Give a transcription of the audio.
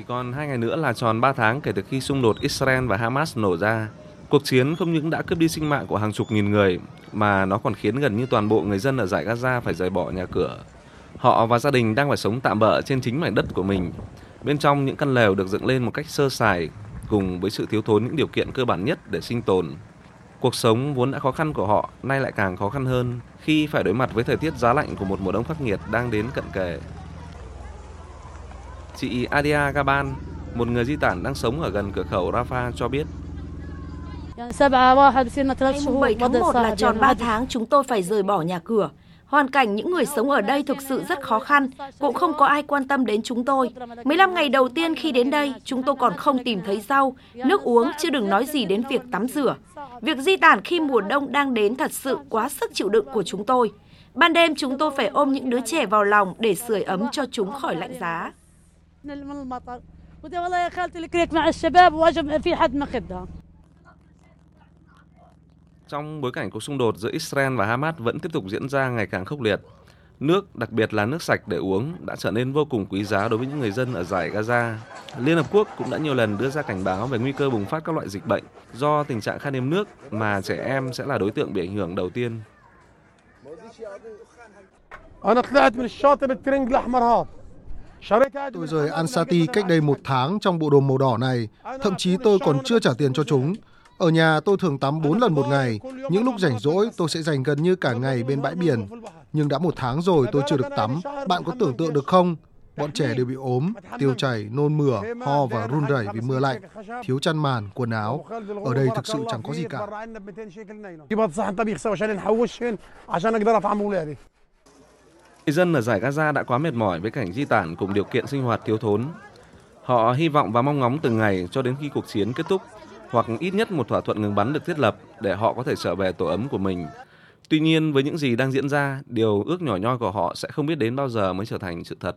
Chỉ còn hai ngày nữa là tròn 3 tháng kể từ khi xung đột Israel và Hamas nổ ra. Cuộc chiến không những đã cướp đi sinh mạng của hàng chục nghìn người, mà nó còn khiến gần như toàn bộ người dân ở giải Gaza phải rời bỏ nhà cửa. Họ và gia đình đang phải sống tạm bỡ trên chính mảnh đất của mình. Bên trong những căn lều được dựng lên một cách sơ sài, cùng với sự thiếu thốn những điều kiện cơ bản nhất để sinh tồn. Cuộc sống vốn đã khó khăn của họ nay lại càng khó khăn hơn khi phải đối mặt với thời tiết giá lạnh của một mùa đông khắc nghiệt đang đến cận kề. Chị Adia Gaban, một người di tản đang sống ở gần cửa khẩu Rafah cho biết. Ngày 7 tháng 1 là tròn 3 tháng chúng tôi phải rời bỏ nhà cửa. Hoàn cảnh những người sống ở đây thực sự rất khó khăn, cũng không có ai quan tâm đến chúng tôi. 15 ngày đầu tiên khi đến đây, chúng tôi còn không tìm thấy rau, nước uống, chứ đừng nói gì đến việc tắm rửa. Việc di tản khi mùa đông đang đến thật sự quá sức chịu đựng của chúng tôi. Ban đêm chúng tôi phải ôm những đứa trẻ vào lòng để sưởi ấm cho chúng khỏi lạnh giá. Trong bối cảnh cuộc xung đột giữa Israel và Hamas vẫn tiếp tục diễn ra ngày càng khốc liệt, nước, đặc biệt là nước sạch để uống, đã trở nên vô cùng quý giá đối với những người dân ở giải Gaza. Liên Hợp Quốc cũng đã nhiều lần đưa ra cảnh báo về nguy cơ bùng phát các loại dịch bệnh do tình trạng khan hiếm nước mà trẻ em sẽ là đối tượng bị ảnh hưởng đầu tiên. Tôi rời Ansati cách đây một tháng trong bộ đồ màu đỏ này, thậm chí tôi còn chưa trả tiền cho chúng. Ở nhà tôi thường tắm 4 lần một ngày, những lúc rảnh rỗi tôi sẽ dành gần như cả ngày bên bãi biển. Nhưng đã một tháng rồi tôi chưa được tắm, bạn có tưởng tượng được không? Bọn trẻ đều bị ốm, tiêu chảy, nôn mửa, ho và run rẩy vì mưa lạnh, thiếu chăn màn, quần áo. Ở đây thực sự chẳng có gì cả. Người dân ở giải Gaza đã quá mệt mỏi với cảnh di tản cùng điều kiện sinh hoạt thiếu thốn. Họ hy vọng và mong ngóng từng ngày cho đến khi cuộc chiến kết thúc hoặc ít nhất một thỏa thuận ngừng bắn được thiết lập để họ có thể trở về tổ ấm của mình. Tuy nhiên với những gì đang diễn ra, điều ước nhỏ nhoi của họ sẽ không biết đến bao giờ mới trở thành sự thật.